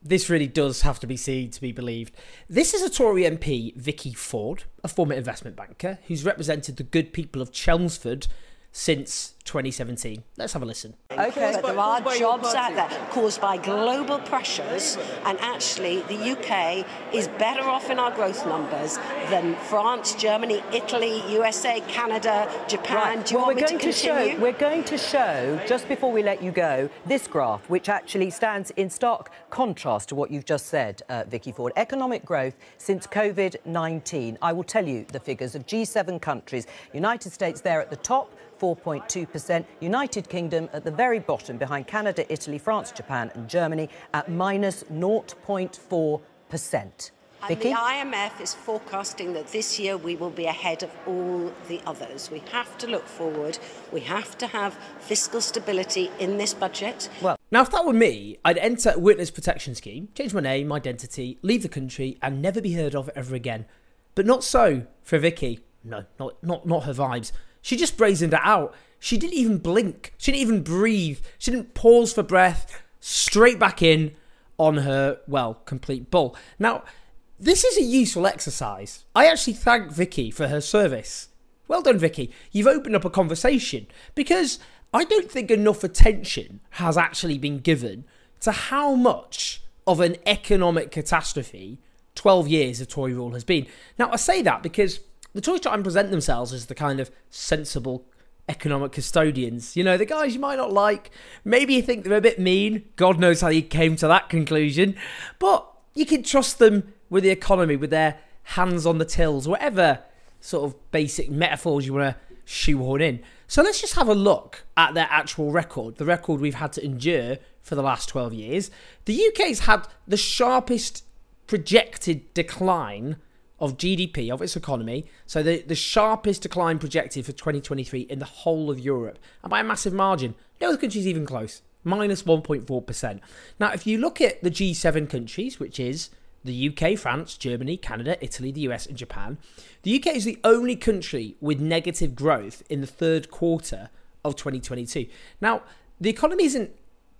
This really does have to be seen to be believed. This is a Tory MP, Vicky Ford, a former investment banker, who's represented the good people of Chelmsford since 2017. Let's have a listen. Okay, but there are jobs out there caused by global pressures, and actually, the UK is better off in our growth numbers than France, Germany, Italy, USA, Canada, Japan. Right. Do you well, want we're me going to continue? show. We're going to show just before we let you go this graph, which actually stands in stark contrast to what you've just said, uh, Vicky Ford. Economic growth since COVID-19. I will tell you the figures of G7 countries. United States there at the top. 4.2%. United Kingdom at the very bottom, behind Canada, Italy, France, Japan, and Germany at minus 0.4%. And Vicky? the IMF is forecasting that this year we will be ahead of all the others. We have to look forward. We have to have fiscal stability in this budget. Well, Now, if that were me, I'd enter a witness protection scheme, change my name, my identity, leave the country, and never be heard of ever again. But not so for Vicky. No, not not not her vibes. She just brazened it out. She didn't even blink. She didn't even breathe. She didn't pause for breath. Straight back in on her, well, complete bull. Now, this is a useful exercise. I actually thank Vicky for her service. Well done, Vicky. You've opened up a conversation because I don't think enough attention has actually been given to how much of an economic catastrophe 12 years of Tory rule has been. Now, I say that because the Tories try and present themselves as the kind of sensible economic custodians. You know, the guys you might not like. Maybe you think they're a bit mean. God knows how you came to that conclusion. But you can trust them with the economy, with their hands on the tills, whatever sort of basic metaphors you want to shoehorn in. So let's just have a look at their actual record, the record we've had to endure for the last 12 years. The UK's had the sharpest projected decline of GDP, of its economy. So the, the sharpest decline projected for 2023 in the whole of Europe. And by a massive margin. No other country's even close. Minus 1.4%. Now, if you look at the G7 countries, which is the UK, France, Germany, Canada, Italy, the US, and Japan, the UK is the only country with negative growth in the third quarter of 2022. Now, the economy isn't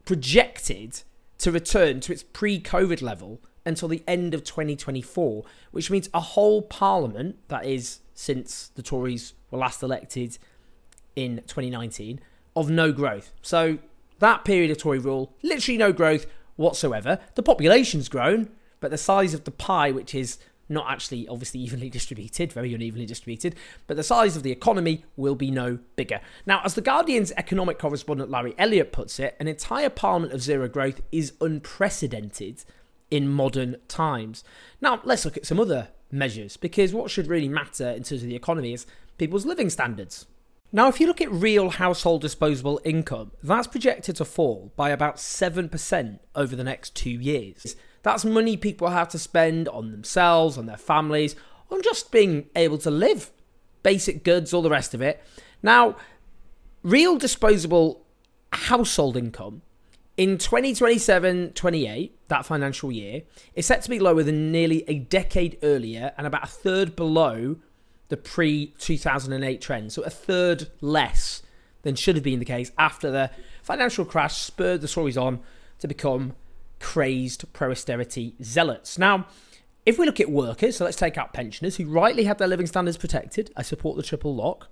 projected to return to its pre COVID level until the end of 2024, which means a whole parliament, that is, since the Tories were last elected in 2019, of no growth. So that period of Tory rule, literally no growth whatsoever. The population's grown, but the size of the pie, which is not actually obviously evenly distributed, very unevenly distributed, but the size of the economy will be no bigger. Now, as The Guardian's economic correspondent Larry Elliott puts it, an entire parliament of zero growth is unprecedented in modern times. Now, let's look at some other measures because what should really matter in terms of the economy is people's living standards. Now, if you look at real household disposable income, that's projected to fall by about 7% over the next two years. That's money people have to spend on themselves, on their families, on just being able to live, basic goods, all the rest of it. Now, real disposable household income in 2027 28, that financial year, is set to be lower than nearly a decade earlier and about a third below the pre 2008 trend. So a third less than should have been the case after the financial crash spurred the Tories on to become crazed pro austerity zealots. Now, if we look at workers, so let's take out pensioners who rightly have their living standards protected. I support the triple lock,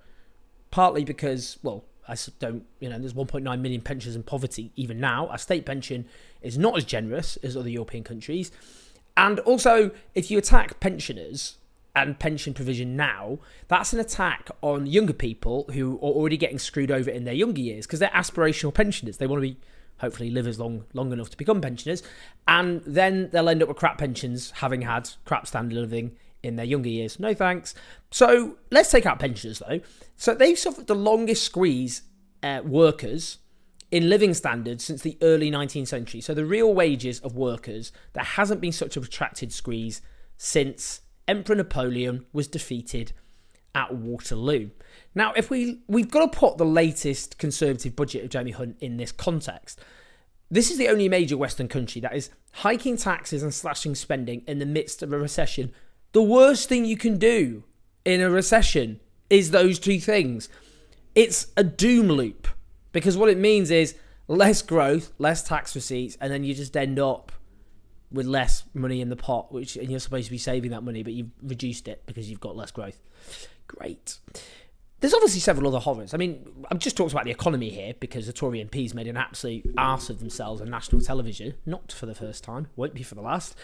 partly because, well, I don't, you know, there's 1.9 million pensioners in poverty even now. Our state pension is not as generous as other European countries. And also, if you attack pensioners and pension provision now, that's an attack on younger people who are already getting screwed over in their younger years because they're aspirational pensioners. They want to be hopefully live as long long enough to become pensioners, and then they'll end up with crap pensions, having had crap standard of living in their younger years. No thanks. So let's take out pensioners though. So they've suffered the longest squeeze uh, workers in living standards since the early 19th century. So the real wages of workers, there hasn't been such a protracted squeeze since Emperor Napoleon was defeated at Waterloo. Now, if we we've got to put the latest conservative budget of Jeremy Hunt in this context. This is the only major Western country that is hiking taxes and slashing spending in the midst of a recession. The worst thing you can do in a recession is those two things. It's a doom loop because what it means is less growth, less tax receipts, and then you just end up with less money in the pot, which and you're supposed to be saving that money, but you've reduced it because you've got less growth. Great. There's obviously several other horrors. I mean, I've just talked about the economy here because the Tory MPs made an absolute arse of themselves on national television. Not for the first time, won't be for the last.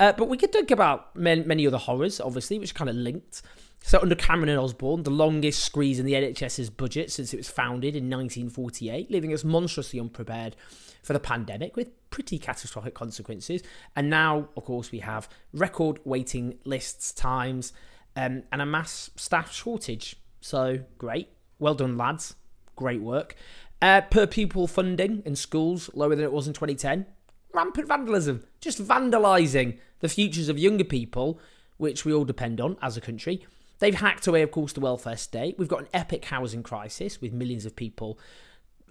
Uh, but we could talk about many, many other horrors, obviously, which are kind of linked. So, under Cameron and Osborne, the longest squeeze in the NHS's budget since it was founded in 1948, leaving us monstrously unprepared for the pandemic with pretty catastrophic consequences. And now, of course, we have record waiting lists, times, um, and a mass staff shortage. So great. Well done, lads. Great work. Uh, per pupil funding in schools lower than it was in 2010. Rampant vandalism. Just vandalising the futures of younger people, which we all depend on as a country. They've hacked away, of course, the welfare state. We've got an epic housing crisis with millions of people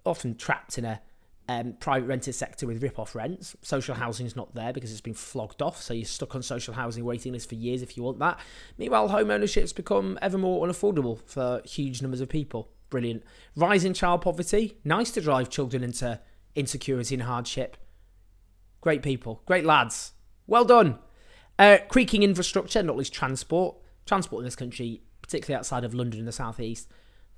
often trapped in a um, private rented sector with rip-off rents. Social housing is not there because it's been flogged off, so you're stuck on social housing waiting list for years if you want that. Meanwhile, home ownership's become ever more unaffordable for huge numbers of people. Brilliant. Rising child poverty. Nice to drive children into insecurity and hardship. Great people. Great lads. Well done. Uh, creaking infrastructure, not least transport. Transport in this country, particularly outside of London and the southeast,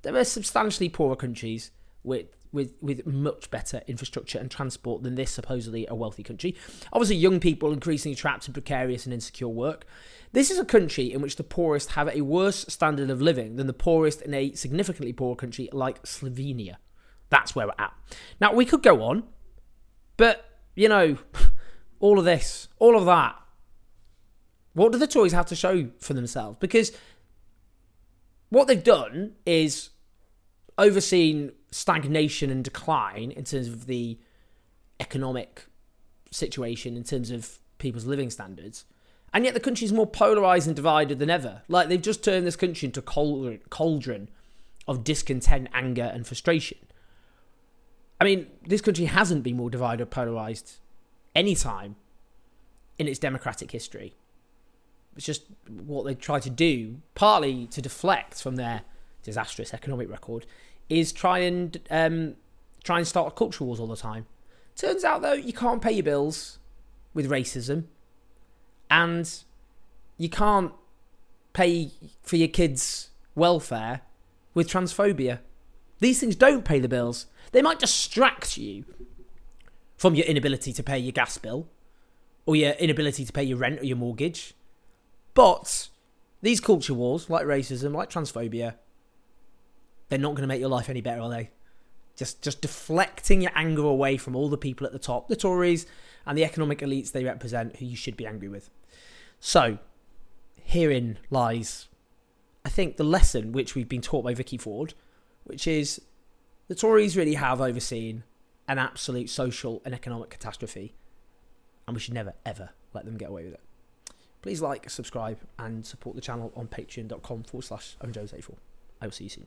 there are substantially poorer countries with with with much better infrastructure and transport than this supposedly a wealthy country. Obviously, young people increasingly trapped in precarious and insecure work. This is a country in which the poorest have a worse standard of living than the poorest in a significantly poor country like Slovenia. That's where we're at. Now we could go on, but you know, all of this, all of that. What do the Tories have to show for themselves? Because what they've done is overseen stagnation and decline in terms of the economic situation, in terms of people's living standards. And yet the country's more polarised and divided than ever. Like they've just turned this country into a cauldron, cauldron of discontent, anger, and frustration. I mean, this country hasn't been more divided or polarised any time in its democratic history. It's just what they try to do, partly to deflect from their disastrous economic record, is try and um, try and start culture wars all the time. Turns out though, you can't pay your bills with racism, and you can't pay for your kids' welfare with transphobia. These things don't pay the bills. They might distract you from your inability to pay your gas bill or your inability to pay your rent or your mortgage. But these culture wars, like racism, like transphobia, they're not going to make your life any better, are they? Just just deflecting your anger away from all the people at the top, the Tories and the economic elites they represent, who you should be angry with. So, herein lies, I think, the lesson which we've been taught by Vicky Ford, which is the Tories really have overseen an absolute social and economic catastrophe, and we should never, ever let them get away with it. Please like, subscribe, and support the channel on patreon.com forward slash owenjones84. I will see you soon.